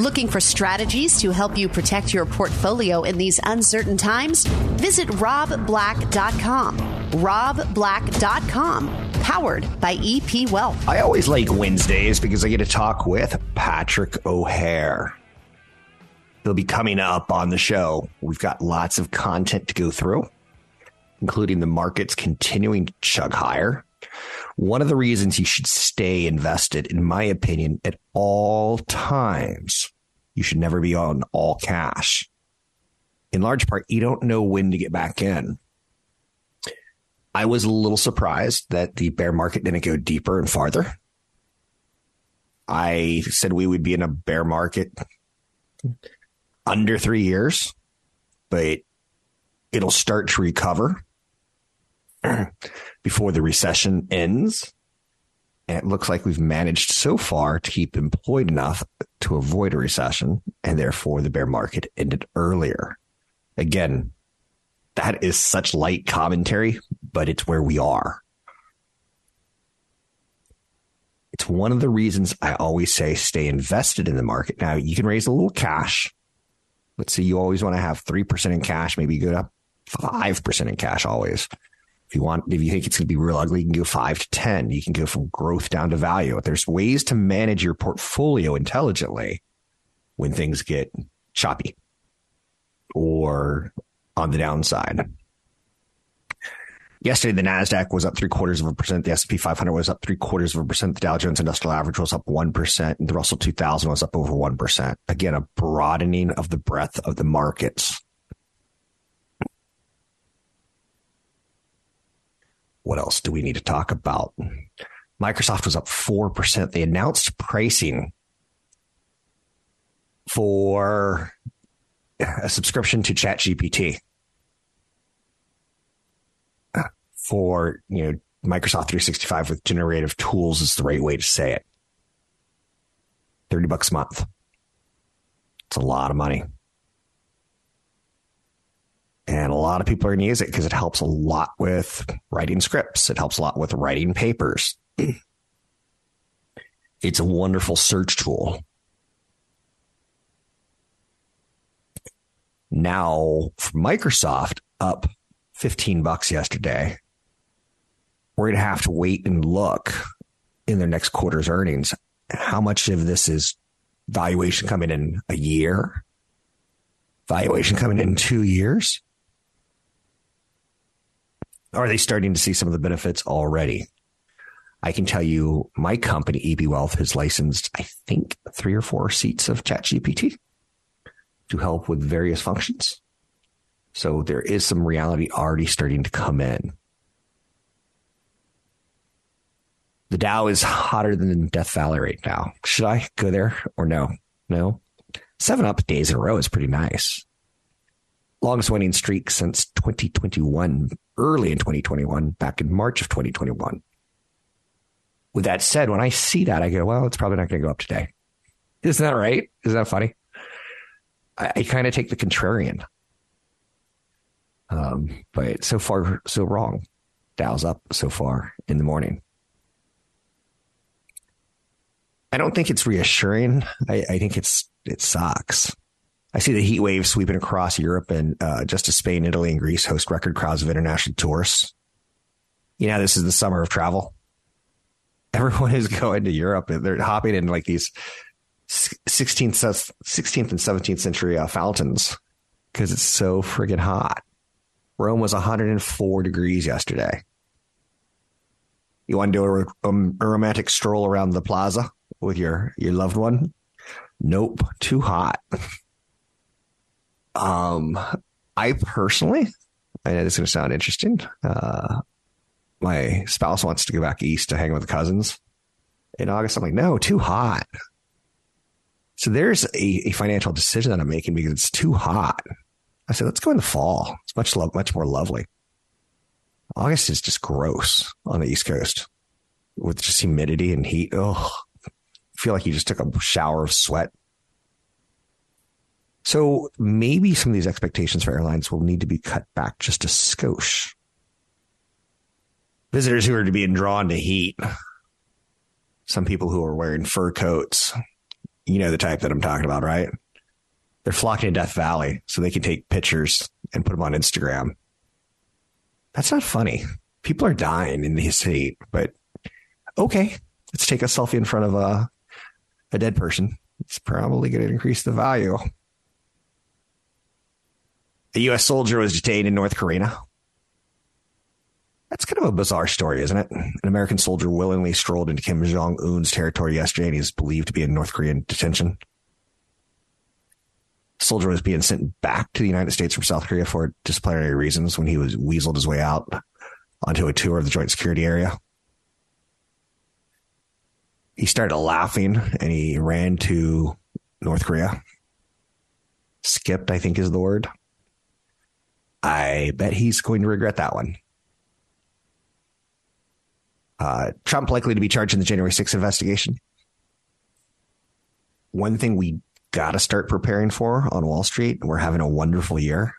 Looking for strategies to help you protect your portfolio in these uncertain times? Visit robblack.com. robblack.com, powered by EP Wealth. I always like Wednesdays because I get to talk with Patrick O'Hare. He'll be coming up on the show. We've got lots of content to go through, including the markets continuing to chug higher. One of the reasons you should stay invested, in my opinion, at all times, you should never be on all cash. In large part, you don't know when to get back in. I was a little surprised that the bear market didn't go deeper and farther. I said we would be in a bear market under three years, but it'll start to recover before the recession ends. And it looks like we've managed so far to keep employed enough to avoid a recession, and therefore the bear market ended earlier. Again, that is such light commentary, but it's where we are. It's one of the reasons I always say stay invested in the market. Now, you can raise a little cash. Let's say you always want to have 3% in cash, maybe go up 5% in cash always. If you want, if you think it's going to be real ugly, you can go five to 10. You can go from growth down to value. There's ways to manage your portfolio intelligently when things get choppy or on the downside. Yesterday, the Nasdaq was up three quarters of a percent. The S&P 500 was up three quarters of a percent. The Dow Jones Industrial Average was up one percent, and the Russell 2000 was up over one percent. Again, a broadening of the breadth of the markets. What else do we need to talk about? Microsoft was up 4%. They announced pricing for a subscription to ChatGPT for, you know, Microsoft 365 with generative tools is the right way to say it. 30 bucks a month. It's a lot of money. And a lot of people are going to use it because it helps a lot with writing scripts. It helps a lot with writing papers. it's a wonderful search tool. Now, Microsoft, up 15 bucks yesterday. We're going to have to wait and look in their next quarter's earnings. How much of this is valuation coming in a year? Valuation coming in two years? Are they starting to see some of the benefits already? I can tell you my company, EP Wealth, has licensed, I think, three or four seats of ChatGPT to help with various functions. So there is some reality already starting to come in. The Dow is hotter than Death Valley right now. Should I go there or no? No. Seven up days in a row is pretty nice. Longest winning streak since 2021, early in 2021, back in March of 2021. With that said, when I see that, I go, well, it's probably not going to go up today. Isn't that right? Isn't that funny? I, I kind of take the contrarian. Um, but so far, so wrong. Dow's up so far in the morning. I don't think it's reassuring. I, I think it's it sucks. I see the heat wave sweeping across Europe and uh, just as Spain, Italy, and Greece host record crowds of international tourists. You know, this is the summer of travel. Everyone is going to Europe. And they're hopping in like these 16th, 16th and 17th century uh, fountains because it's so friggin' hot. Rome was 104 degrees yesterday. You want to do a, a, romantic stroll around the plaza with your, your loved one? Nope, too hot. um, I personally, I know this is going to sound interesting. Uh, my spouse wants to go back east to hang with cousins in August. I'm like, no, too hot. So there's a, a financial decision that I'm making because it's too hot. I said, let's go in the fall. It's much lo- much more lovely. August is just gross on the East Coast with just humidity and heat. Oh, feel like you just took a shower of sweat. So maybe some of these expectations for airlines will need to be cut back just a skosh. Visitors who are being drawn to heat, some people who are wearing fur coats, you know the type that I'm talking about, right? They're flocking to Death Valley so they can take pictures and put them on Instagram. That's not funny. People are dying in this heat, but okay, let's take a selfie in front of a, a dead person. It's probably going to increase the value. A U.S. soldier was detained in North Korea. That's kind of a bizarre story, isn't it? An American soldier willingly strolled into Kim Jong Un's territory yesterday, and he's believed to be in North Korean detention. The soldier was being sent back to the United States from South Korea for disciplinary reasons when he was weaseled his way out onto a tour of the joint security area. He started laughing and he ran to North Korea. Skipped, I think is the word. I bet he's going to regret that one. Uh, Trump likely to be charged in the January 6th investigation. One thing we got to start preparing for on Wall Street, we're having a wonderful year.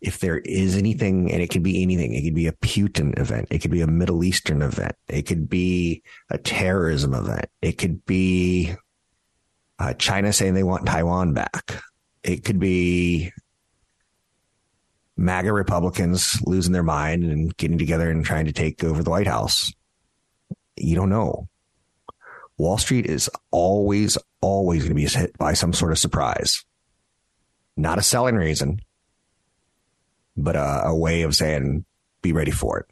If there is anything, and it could be anything, it could be a Putin event, it could be a Middle Eastern event, it could be a terrorism event, it could be uh, China saying they want Taiwan back, it could be MAGA Republicans losing their mind and getting together and trying to take over the White House. You don't know. Wall Street is always, always going to be hit by some sort of surprise. Not a selling reason, but a, a way of saying, be ready for it.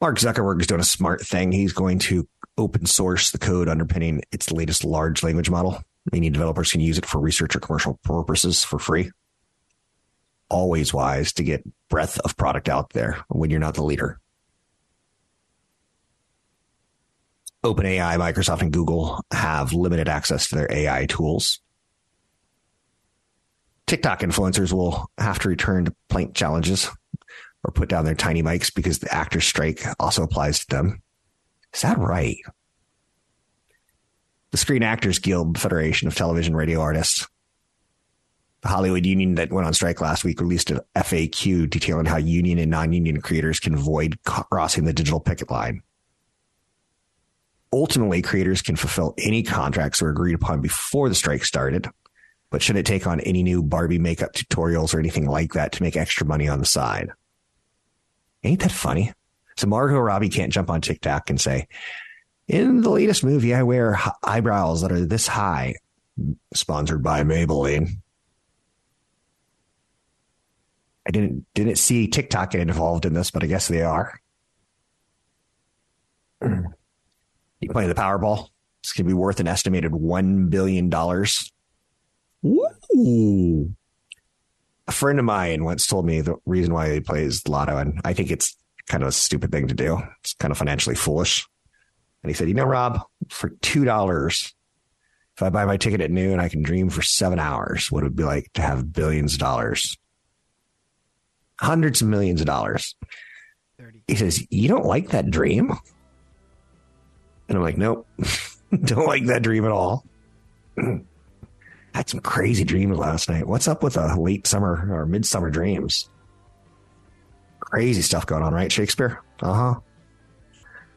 Mark Zuckerberg is doing a smart thing. He's going to open source the code underpinning its latest large language model meaning developers can use it for research or commercial purposes for free. Always wise to get breadth of product out there when you're not the leader. OpenAI, Microsoft, and Google have limited access to their AI tools. TikTok influencers will have to return to plank challenges or put down their tiny mics because the actor strike also applies to them. Is that right? The Screen Actors Guild Federation of Television Radio Artists. The Hollywood Union that went on strike last week released an FAQ detailing how union and non-union creators can avoid crossing the digital picket line. Ultimately, creators can fulfill any contracts that were agreed upon before the strike started, but shouldn't take on any new Barbie makeup tutorials or anything like that to make extra money on the side. Ain't that funny? So Margot Robbie can't jump on TikTok and say, in the latest movie, I wear eyebrows that are this high, sponsored by Maybelline. I didn't didn't see TikTok get involved in this, but I guess they are. You play the Powerball. It's going to be worth an estimated one billion dollars. Woo! A friend of mine once told me the reason why he plays Lotto, and I think it's kind of a stupid thing to do. It's kind of financially foolish. And he said, you know, Rob, for $2, if I buy my ticket at noon, I can dream for seven hours what it would be like to have billions of dollars, hundreds of millions of dollars. 30. He says, you don't like that dream? And I'm like, nope, don't like that dream at all. had some crazy dreams last night. What's up with a late summer or midsummer dreams? Crazy stuff going on, right, Shakespeare? Uh huh.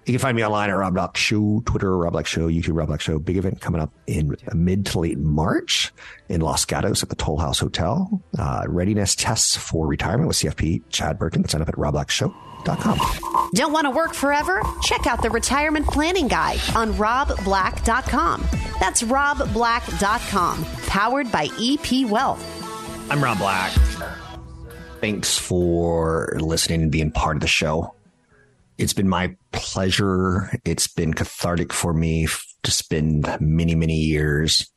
You can find me online at Rob Black Show, Twitter, Rob Black Show, YouTube, Rob Black Show. Big event coming up in mid to late March in Los Gatos at the Toll House Hotel. Uh, readiness tests for retirement with CFP Chad Burton. Sign up at robblackshow.com. Don't want to work forever? Check out the retirement planning guide on robblack.com. That's robblack.com, powered by EP Wealth. I'm Rob Black. Thanks for listening and being part of the show it's been my pleasure. It's been cathartic for me to spend many, many years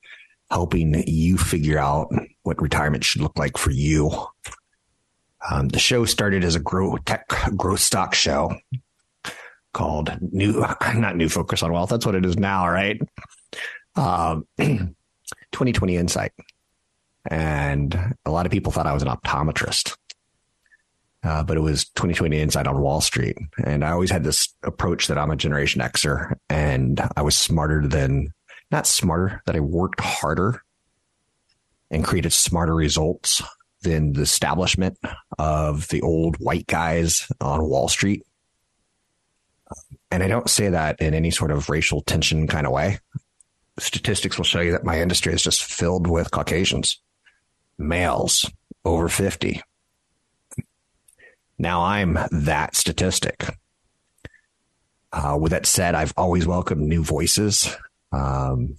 helping you figure out what retirement should look like for you. Um, the show started as a growth tech growth stock show. called New, not New Focus on Wealth. That's what it is now, right? Um, 2020 Insight. And a lot of people thought I was an optometrist. Uh, but it was 2020 Insight on Wall Street. And I always had this approach that I'm a Generation Xer and I was smarter than, not smarter, that I worked harder and created smarter results than the establishment of the old white guys on Wall Street. And I don't say that in any sort of racial tension kind of way. Statistics will show you that my industry is just filled with Caucasians, males over 50. Now I'm that statistic. Uh, with that said, I've always welcomed new voices. Um,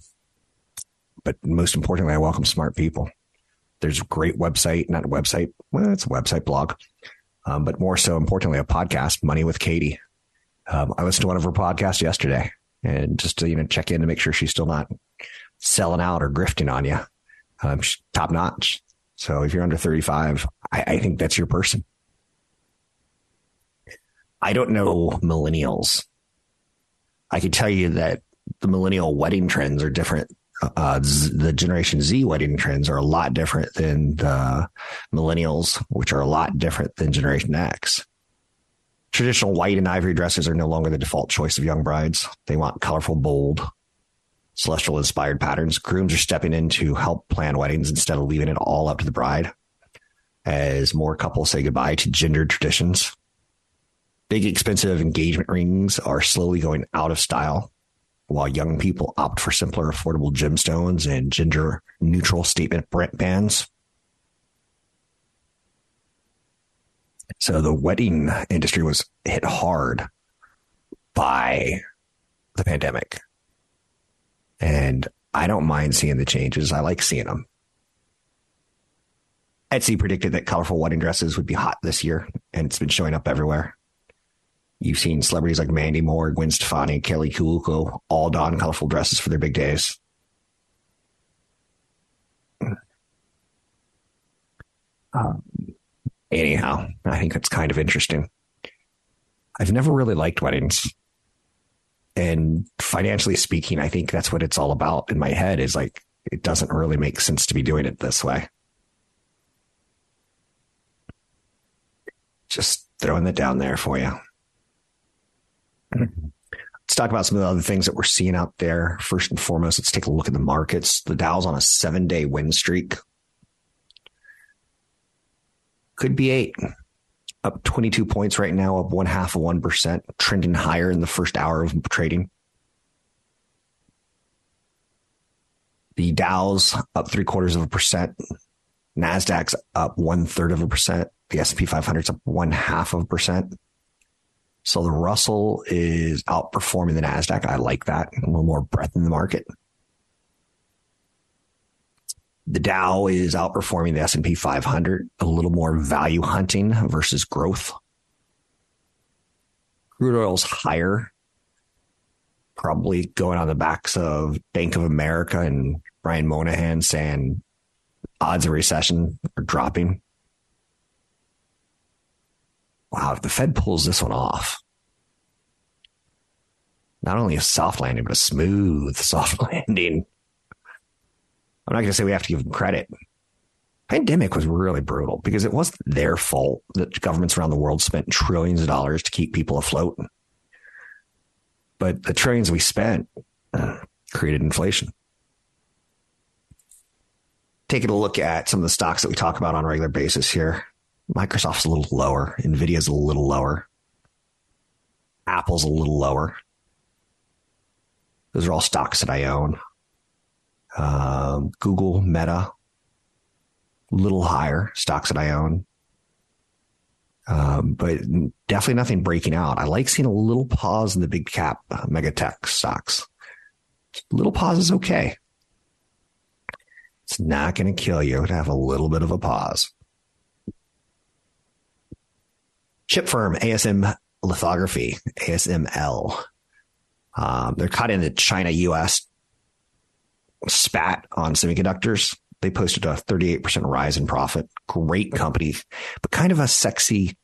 but most importantly, I welcome smart people. There's a great website, not a website, well, it's a website blog, um, but more so importantly, a podcast, Money with Katie. Um, I listened to one of her podcasts yesterday and just to, you know, check in to make sure she's still not selling out or grifting on you. Um, top notch. So if you're under 35, I, I think that's your person. I don't know millennials. I can tell you that the millennial wedding trends are different uh, the Generation Z wedding trends are a lot different than the millennials, which are a lot different than Generation X. Traditional white and ivory dresses are no longer the default choice of young brides. They want colorful, bold, celestial inspired patterns. Grooms are stepping in to help plan weddings instead of leaving it all up to the bride as more couples say goodbye to gendered traditions. Big, expensive engagement rings are slowly going out of style while young people opt for simpler, affordable gemstones and gender neutral statement bands. So the wedding industry was hit hard by the pandemic. And I don't mind seeing the changes. I like seeing them. Etsy predicted that colorful wedding dresses would be hot this year, and it's been showing up everywhere. You've seen celebrities like Mandy Moore, Gwen Stefani, Kaley Cuoco all don colorful dresses for their big days. Um, anyhow, I think it's kind of interesting. I've never really liked weddings. And financially speaking, I think that's what it's all about in my head is like, it doesn't really make sense to be doing it this way. Just throwing that down there for you. Let's talk about some of the other things that we're seeing out there. First and foremost, let's take a look at the markets. The Dow's on a seven day win streak. Could be eight. Up 22 points right now, up one half of 1%, trending higher in the first hour of trading. The Dow's up three quarters of a percent. Nasdaq's up one third of a percent. The S&P 500's up one half of a percent. So the Russell is outperforming the Nasdaq. I like that. A little more breadth in the market. The Dow is outperforming the S&P 500, a little more value hunting versus growth. Crude oil's higher, probably going on the backs of Bank of America and Brian Moynihan saying odds of recession are dropping wow, if the Fed pulls this one off, not only a soft landing, but a smooth soft landing. I'm not going to say we have to give them credit. Pandemic was really brutal because it wasn't their fault that governments around the world spent trillions of dollars to keep people afloat. But the trillions we spent uh, created inflation. Taking a look at some of the stocks that we talk about on a regular basis here. Microsoft's a little lower. Nvidia's a little lower. Apple's a little lower. Those are all stocks that I own. Um, Google, Meta, little higher stocks that I own. Um, but definitely nothing breaking out. I like seeing a little pause in the big cap uh, mega tech stocks. Little pause is okay. It's not going to kill you to have a little bit of a pause. Chip firm ASM Lithography, ASML. Um, they're caught in the China US spat on semiconductors. They posted a 38% rise in profit. Great company, but kind of a sexy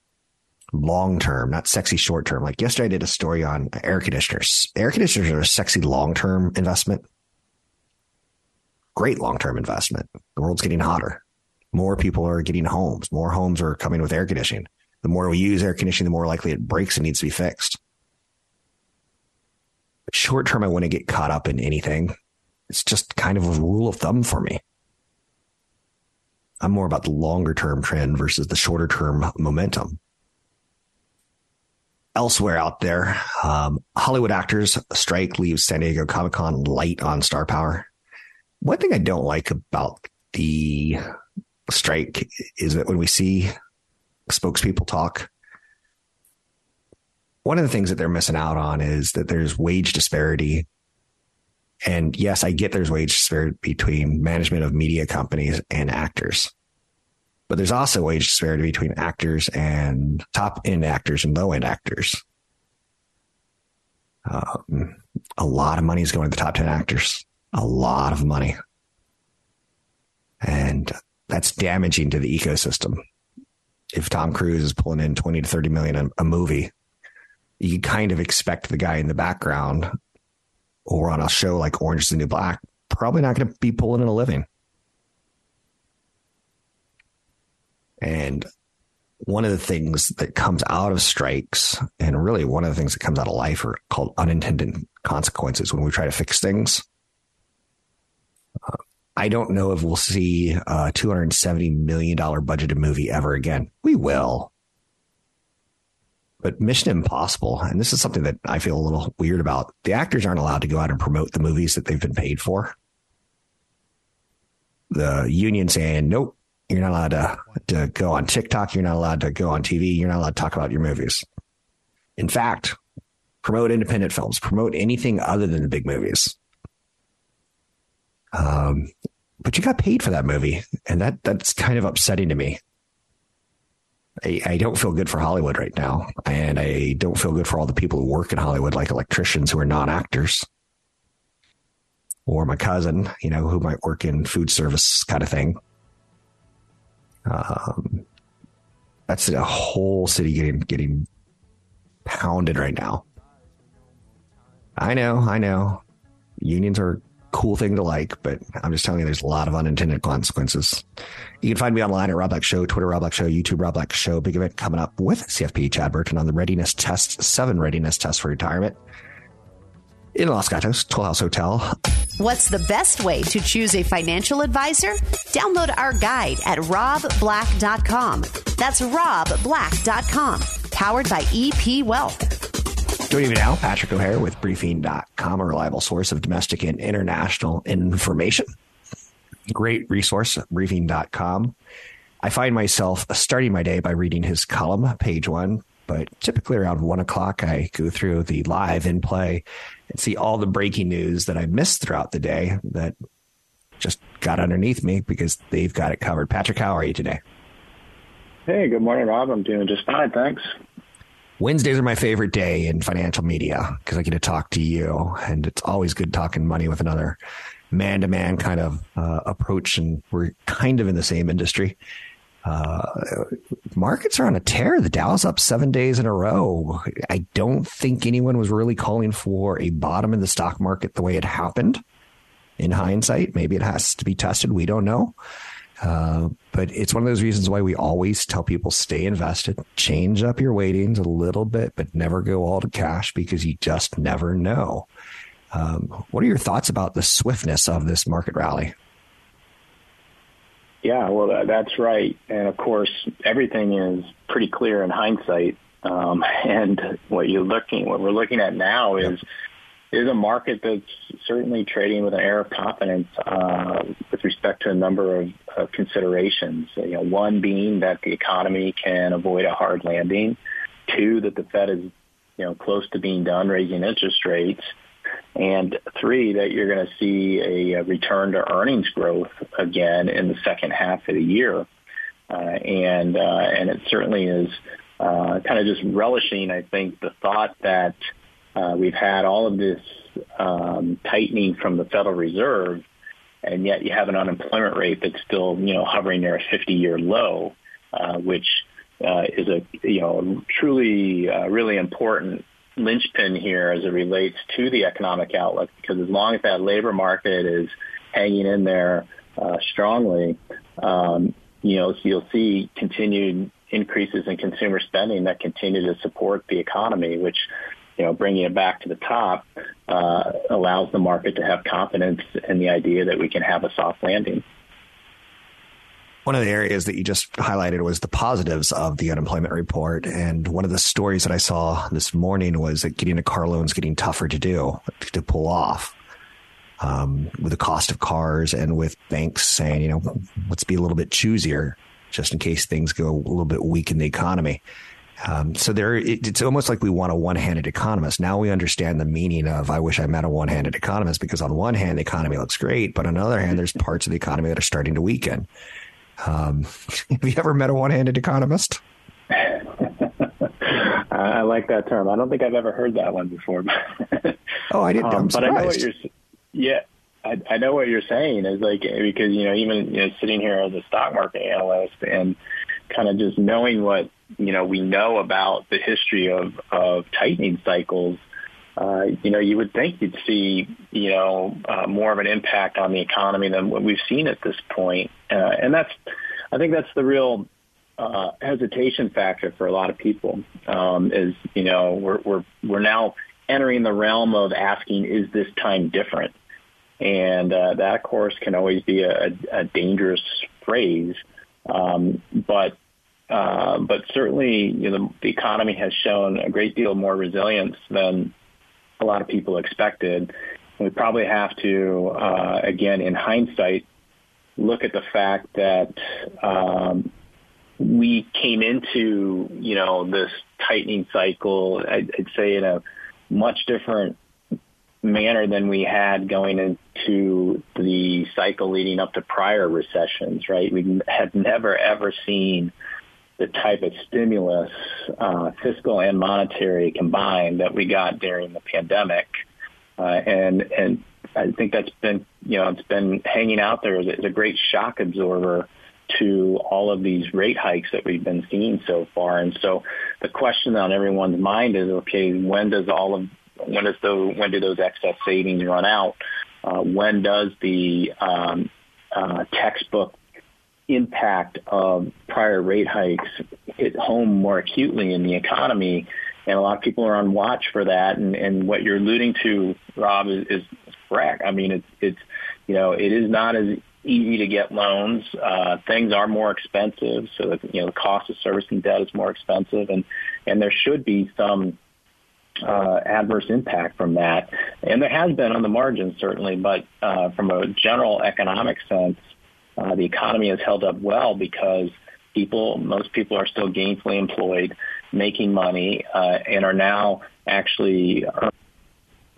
long term, not sexy short term. Like yesterday, I did a story on air conditioners. Air conditioners are a sexy long term investment. Great long term investment. The world's getting hotter. More people are getting homes. More homes are coming with air conditioning. The more we use air conditioning, the more likely it breaks and needs to be fixed. Short term, I wouldn't get caught up in anything. It's just kind of a rule of thumb for me. I'm more about the longer term trend versus the shorter term momentum elsewhere out there. Um, Hollywood actors strike leaves San Diego Comic Con light on star power. One thing I don't like about the strike is that when we see spokespeople talk, one of the things that they're missing out on is that there's wage disparity. And yes, I get there's wage disparity between management of media companies and actors. But there's also wage disparity between actors and top end actors and low end actors. Um, a lot of money is going to the top 10 actors, a lot of money. And that's damaging to the ecosystem. If Tom Cruise is pulling in 20 to 30 million a, a movie, you kind of expect the guy in the background or on a show like Orange is the New Black, probably not going to be pulling in a living. And one of the things that comes out of strikes, and really one of the things that comes out of life, are called unintended consequences when we try to fix things. I don't know if we'll see a $270 million budgeted movie ever again. We will. But Mission Impossible, and this is something that I feel a little weird about, the actors aren't allowed to go out and promote the movies that they've been paid for. The union saying, nope, you're not allowed to, to go on TikTok. You're not allowed to go on TV. You're not allowed to talk about your movies. In fact, promote independent films, promote anything other than the big movies. Um, but you got paid for that movie, and that that's kind of upsetting to me. I, I don't feel good for Hollywood right now, and I don't feel good for all the people who work in Hollywood, like electricians who are not actors, or my cousin, you know, who might work in food service kind of thing. Um, that's a whole city getting getting pounded right now. I know, I know. Unions are cool thing to like, but I'm just telling you, there's a lot of unintended consequences. You can find me online at Rob Black Show, Twitter Rob Black Show, YouTube Rob Black Show. Big event coming up with CFP Chad Burton on the readiness test, seven readiness tests for retirement in Los Gatos, Toll House Hotel. What's the best way to choose a financial advisor? Download our guide at robblack.com. That's robblack.com, powered by EP Wealth. Joining me now, Patrick O'Hare with briefing.com, a reliable source of domestic and international information. Great resource, briefing.com. I find myself starting my day by reading his column, page one, but typically around one o'clock, I go through the live in play and see all the breaking news that I missed throughout the day that just got underneath me because they've got it covered. Patrick, how are you today? Hey, good morning, Rob. I'm doing just fine, thanks. Wednesdays are my favorite day in financial media because I get to talk to you, and it's always good talking money with another man to man kind of uh, approach. And we're kind of in the same industry. Uh, markets are on a tear. The Dow's up seven days in a row. I don't think anyone was really calling for a bottom in the stock market the way it happened. In hindsight, maybe it has to be tested. We don't know. Uh, but it's one of those reasons why we always tell people stay invested, change up your weightings a little bit, but never go all to cash because you just never know. Um, what are your thoughts about the swiftness of this market rally? Yeah, well, that's right. And of course, everything is pretty clear in hindsight. Um, and what you're looking, what we're looking at now is is a market that's certainly trading with an air of confidence uh, with respect to a number of, of considerations. You know, one being that the economy can avoid a hard landing. Two, that the Fed is you know close to being done raising interest rates and three, that you're going to see a, return to earnings growth again in the second half of the year. Uh, and uh, and it certainly is uh, kind of just relishing, I think, the thought that uh, we've had all of this um, tightening from the Federal Reserve, and yet you have an unemployment rate that's still, you know, hovering near a 50-year low, uh, which uh, is a you know truly uh, really important linchpin here as it relates to the economic outlook. Because as long as that labor market is hanging in there uh, strongly, um, you know you'll see continued increases in consumer spending that continue to support the economy, which you know, bringing it back to the top uh, allows the market to have confidence in the idea that we can have a soft landing. One of the areas that you just highlighted was the positives of the unemployment report. And one of the stories that I saw this morning was that getting a car loan is getting tougher to do, to pull off. Um, with the cost of cars and with banks saying, you know, let's be a little bit choosier just in case things go a little bit weak in the economy. Um, so there, it, it's almost like we want a one-handed economist. Now we understand the meaning of "I wish I met a one-handed economist" because on one hand, the economy looks great, but on the other hand, there's parts of the economy that are starting to weaken. Um, have you ever met a one-handed economist? I like that term. I don't think I've ever heard that one before. oh, I didn't. Um, but I know what you're. Yeah, I, I know what you're saying is like because you know even you know sitting here as a stock market analyst and kind of just knowing what you know we know about the history of of tightening cycles, uh, you know you would think you'd see you know uh, more of an impact on the economy than what we've seen at this point, uh, and that's I think that's the real uh, hesitation factor for a lot of people. Um, is you know we're we're we're now entering the realm of asking is this time different, and uh, that of course can always be a, a dangerous phrase. Um, but uh, but certainly, you know, the economy has shown a great deal more resilience than a lot of people expected. We probably have to, uh, again, in hindsight, look at the fact that um, we came into, you know, this tightening cycle, I'd, I'd say, in a much different manner than we had going into the cycle leading up to prior recessions, right? We had never, ever seen the type of stimulus, uh, fiscal and monetary combined, that we got during the pandemic. Uh, and and I think that's been you know it's been hanging out there as a, great shock absorber to all of these rate hikes that we've been seeing so far. And so the question on everyone's mind is, okay, when does all of when does the when do those excess savings run out? Uh, when does the um, uh, textbook impact of prior rate hikes hit home more acutely in the economy. And a lot of people are on watch for that. And, and what you're alluding to, Rob, is, is correct. I mean, it's, it's, you know, it is not as easy to get loans. Uh, things are more expensive. So that, you know, the cost of servicing debt is more expensive and, and there should be some, uh, adverse impact from that. And there has been on the margins, certainly, but uh, from a general economic sense, uh, the economy has held up well because people, most people are still gainfully employed, making money, uh, and are now actually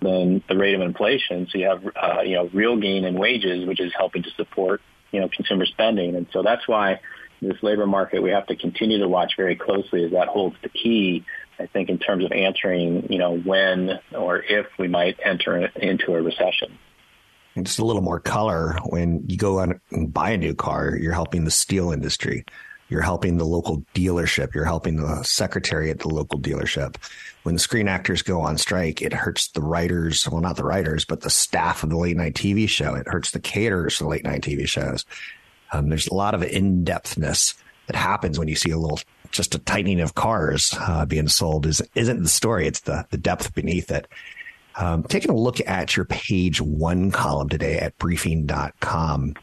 than the rate of inflation. So you have, uh, you know, real gain in wages, which is helping to support, you know, consumer spending. And so that's why this labor market we have to continue to watch very closely as that holds the key, I think, in terms of answering, you know, when or if we might enter into a recession just a little more color when you go out and buy a new car, you're helping the steel industry. You're helping the local dealership. You're helping the secretary at the local dealership. When the screen actors go on strike, it hurts the writers. Well, not the writers, but the staff of the late night TV show. It hurts the caterers for late night TV shows. Um, there's a lot of in depthness that happens when you see a little, just a tightening of cars uh, being sold. Is isn't the story? It's the the depth beneath it. Um, taking a look at your page one column today at briefing.com.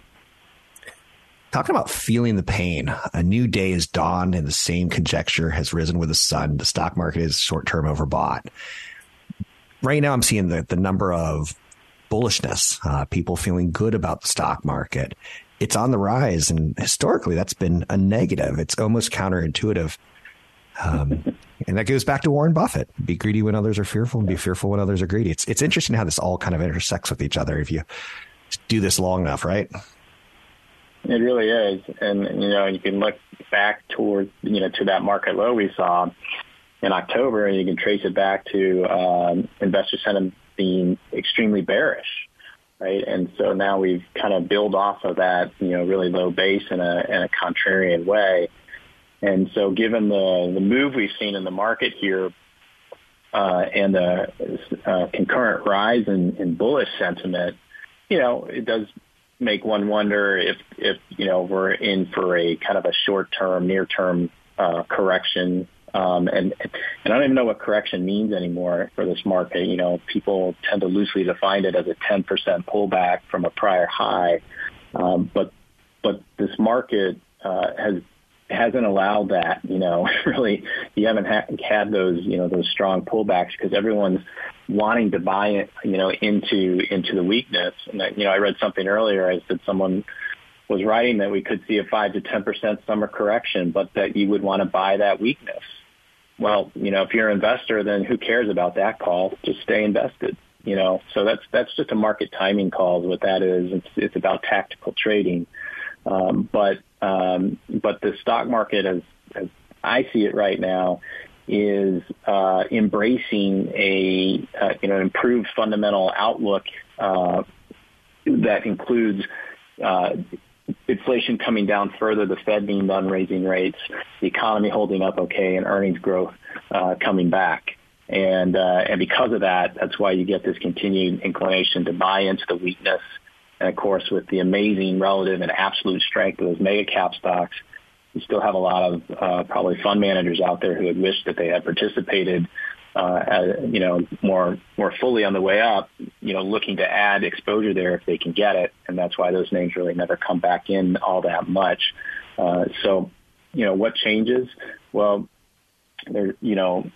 Talking about feeling the pain. A new day has dawned and the same conjecture has risen with the sun. The stock market is short term overbought. Right now, I'm seeing the, the number of bullishness, uh, people feeling good about the stock market. It's on the rise. And historically, that's been a negative. It's almost counterintuitive. Um, and that goes back to Warren Buffett. Be greedy when others are fearful and be fearful when others are greedy. It's, it's interesting how this all kind of intersects with each other if you do this long enough, right? It really is. And, you know, you can look back toward, you know, to that market low we saw in October and you can trace it back to um, investor sentiment being extremely bearish, right? And so now we've kind of built off of that, you know, really low base in a, in a contrarian way. And so given the, the move we've seen in the market here, uh, and the uh, concurrent rise in, in bullish sentiment, you know, it does make one wonder if, if you know, we're in for a kind of a short-term, near-term uh, correction. Um, and, and I don't even know what correction means anymore for this market. You know, people tend to loosely define it as a 10% pullback from a prior high. Um, but, but this market uh, has hasn't allowed that. You know, really, you haven't ha- had those you know those strong pullbacks because everyone's wanting to buy it. You know, into into the weakness. And you know, I read something earlier. I said someone was writing that we could see a five to ten percent summer correction, but that you would want to buy that weakness. Well, you know, if you're an investor, then who cares about that call? Just stay invested. You know, so that's that's just a market timing call. What that is, it's it's about tactical trading. Um, but um, but the stock market, as, as I see it right now, is uh, embracing a uh, you know improved fundamental outlook uh, that includes uh, inflation coming down further, the Fed being done raising rates, the economy holding up okay, and earnings growth uh, coming back. And uh, and because of that, that's why you get this continued inclination to buy into the weakness and of course, with the amazing relative and absolute strength of those mega cap stocks, you still have a lot of uh, probably fund managers out there who had wished that they had participated, uh, as, you know, more more fully on the way up. You know, looking to add exposure there if they can get it, and that's why those names really never come back in all that much. Uh, so, you know, what changes? Well, there, you know,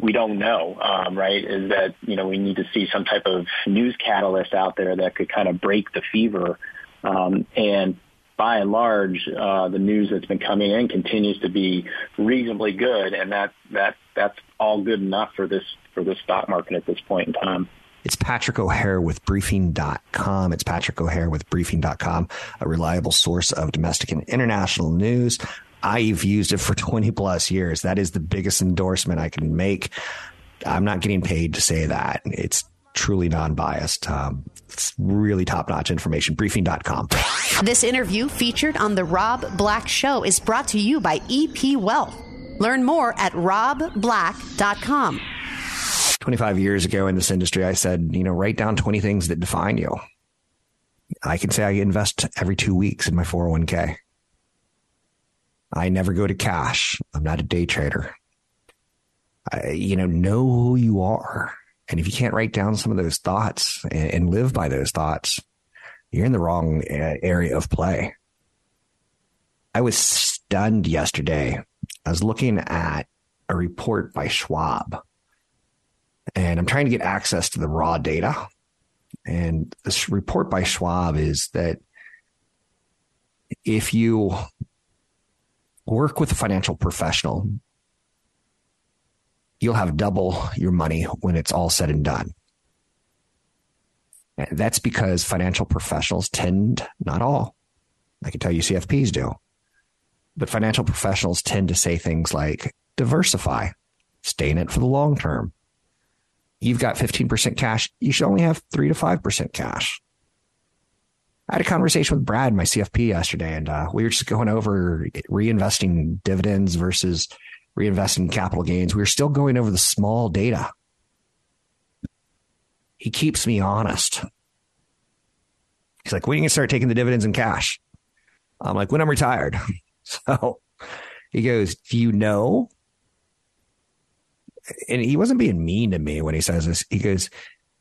we don't know, um, right, is that, you know, we need to see some type of news catalyst out there that could kind of break the fever. Um, and by and large, uh, the news that's been coming in continues to be reasonably good. And that, that, that's all good enough for this, for this stock market at this point in time. It's Patrick O'Hare with briefing.com. It's Patrick O'Hare with briefing.com, a reliable source of domestic and international news. I've used it for 20 plus years. That is the biggest endorsement I can make. I'm not getting paid to say that. It's truly non biased. Um, it's really top notch information. Briefing.com. This interview featured on The Rob Black Show is brought to you by EP Wealth. Learn more at robblack.com. 25 years ago in this industry, I said, you know, write down 20 things that define you. I can say I invest every two weeks in my 401k. I never go to cash. I'm not a day trader. I, you know, know who you are. And if you can't write down some of those thoughts and, and live by those thoughts, you're in the wrong uh, area of play. I was stunned yesterday. I was looking at a report by Schwab and I'm trying to get access to the raw data. And this report by Schwab is that if you work with a financial professional, you'll have double your money when it's all said and done. And that's because financial professionals tend, not all, I can tell you CFPs do, but financial professionals tend to say things like diversify, stay in it for the long term. You've got 15% cash. You should only have three to 5% cash. I had a conversation with Brad, my CFP, yesterday, and uh, we were just going over reinvesting dividends versus reinvesting capital gains. We were still going over the small data. He keeps me honest. He's like, when you to start taking the dividends in cash? I'm like, when I'm retired. So he goes, Do you know? And he wasn't being mean to me when he says this. He goes,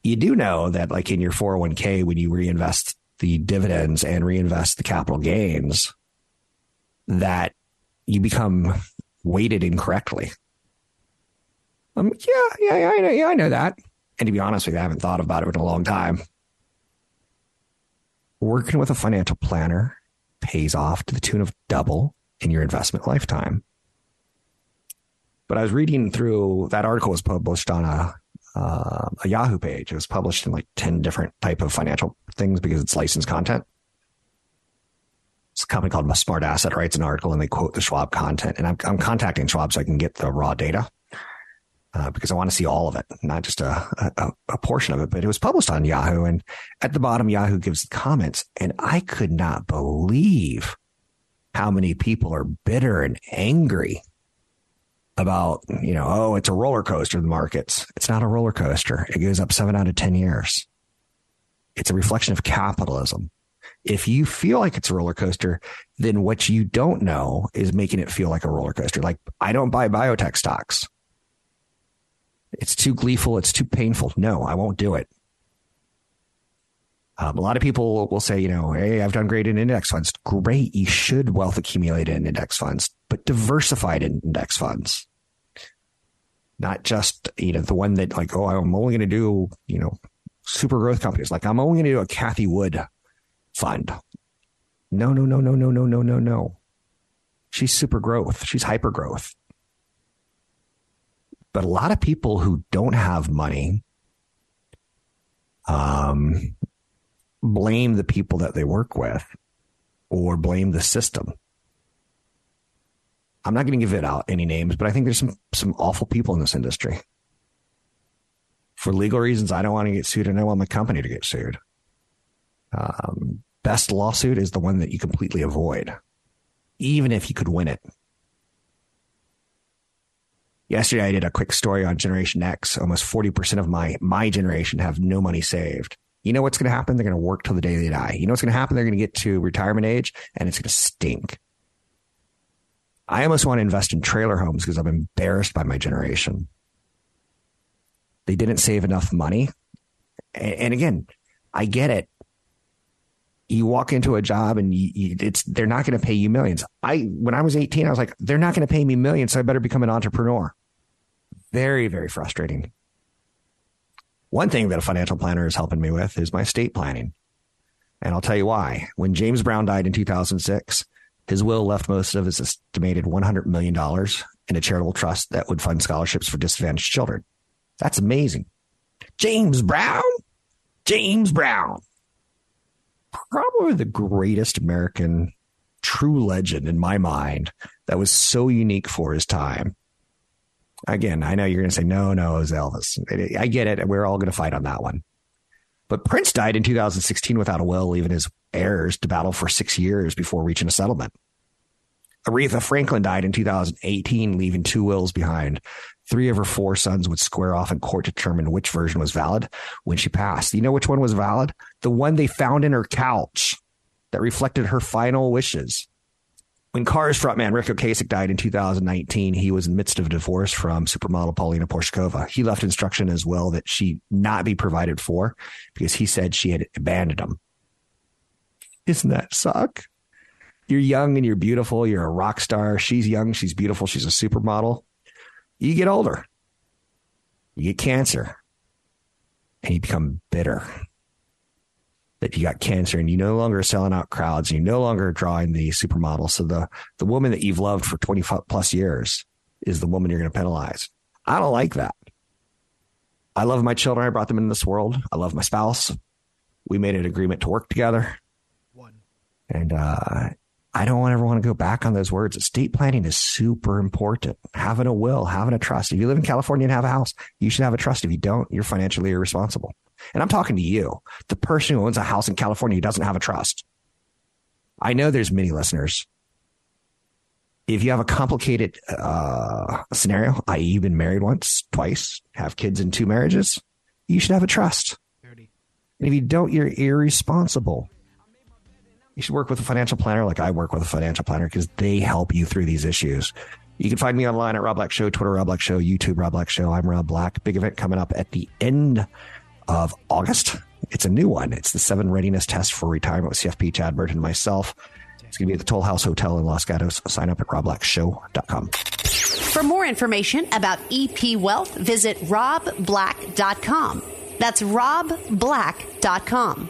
You do know that, like in your 401k, when you reinvest the dividends and reinvest the capital gains, that you become weighted incorrectly. Um, yeah, yeah, yeah, I know, yeah, I know that. And to be honest with you, I haven't thought about it in a long time. Working with a financial planner pays off to the tune of double in your investment lifetime. But I was reading through that article was published on a uh, a Yahoo page. It was published in like 10 different type of financial things because it's licensed content. It's a company called Smart Asset writes an article and they quote the Schwab content. And I'm, I'm contacting Schwab so I can get the raw data uh, because I want to see all of it, not just a, a, a portion of it. But it was published on Yahoo. And at the bottom, Yahoo gives comments. And I could not believe how many people are bitter and angry about, you know, oh, it's a roller coaster, the markets. It's not a roller coaster. It goes up seven out of 10 years. It's a reflection of capitalism. If you feel like it's a roller coaster, then what you don't know is making it feel like a roller coaster. Like I don't buy biotech stocks. It's too gleeful. It's too painful. No, I won't do it. Um, a lot of people will say, you know, hey, I've done great in index funds. Great. You should wealth accumulate in index funds, but diversified in index funds. Not just, you know, the one that like, oh, I'm only going to do, you know, super growth companies. Like I'm only going to do a Cathie Wood fund. No, no, no, no, no, no, no, no, no. She's super growth. She's hyper growth. But a lot of people who don't have money, um, blame the people that they work with or blame the system. I'm not going to give it out any names, but I think there's some some awful people in this industry. For legal reasons, I don't want to get sued, and I want my company to get sued. Um, best lawsuit is the one that you completely avoid, even if you could win it. Yesterday, I did a quick story on Generation X. Almost 40% of my my generation have no money saved. You know what's going to happen? They're going to work till the day they die. You know what's going to happen? They're going to get to retirement age and it's going to stink. I almost want to invest in trailer homes because I'm embarrassed by my generation. They didn't save enough money. And again, I get it. You walk into a job and you, you, it's they're not going to pay you millions. I when I was 18, I was like, they're not going to pay me millions, so I better become an entrepreneur. Very, very frustrating. One thing that a financial planner is helping me with is my estate planning. And I'll tell you why. When James Brown died in 2006, his will left most of his estimated $100 million in a charitable trust that would fund scholarships for disadvantaged children. That's amazing. James Brown? James Brown. Probably the greatest American true legend in my mind that was so unique for his time. Again, I know you're going to say, no, no, it was Elvis. I get it. We're all going to fight on that one. But Prince died in 2016 without a will, leaving his heirs to battle for six years before reaching a settlement. Aretha Franklin died in 2018, leaving two wills behind. Three of her four sons would square off in court to determine which version was valid when she passed. You know which one was valid? The one they found in her couch that reflected her final wishes. When Cars frontman Ric Ocasek died in 2019, he was in the midst of a divorce from supermodel Paulina Porizkova. He left instruction as well that she not be provided for because he said she had abandoned him. Isn't that suck? You're young and you're beautiful. You're a rock star. She's young. She's beautiful. She's a supermodel. You get older. You get cancer and you become bitter that you got cancer and you no longer selling out crowds and you no longer drawing the supermodel. So the, the woman that you've loved for 20 plus years is the woman you're going to penalize. I don't like that. I love my children. I brought them into this world. I love my spouse. We made an agreement to work together. One. And, uh, I don't ever want to go back on those words. Estate planning is super important. Having a will, having a trust. If you live in California and have a house, you should have a trust. If you don't, you're financially irresponsible. And I'm talking to you, the person who owns a house in California who doesn't have a trust. I know there's many listeners. If you have a complicated uh, scenario, i.e., you've been married once, twice, have kids in two marriages, you should have a trust. And if you don't, you're irresponsible. You should work with a financial planner like I work with a financial planner because they help you through these issues. You can find me online at Rob Black Show, Twitter Rob Black Show, YouTube Rob Black Show. I'm Rob Black. Big event coming up at the end of August. It's a new one. It's the seven readiness test for retirement with CFP Chad Burton and myself. It's going to be at the Toll House Hotel in Los Gatos. Sign up at robblackshow.com. For more information about EP Wealth, visit robblack.com. That's robblack.com.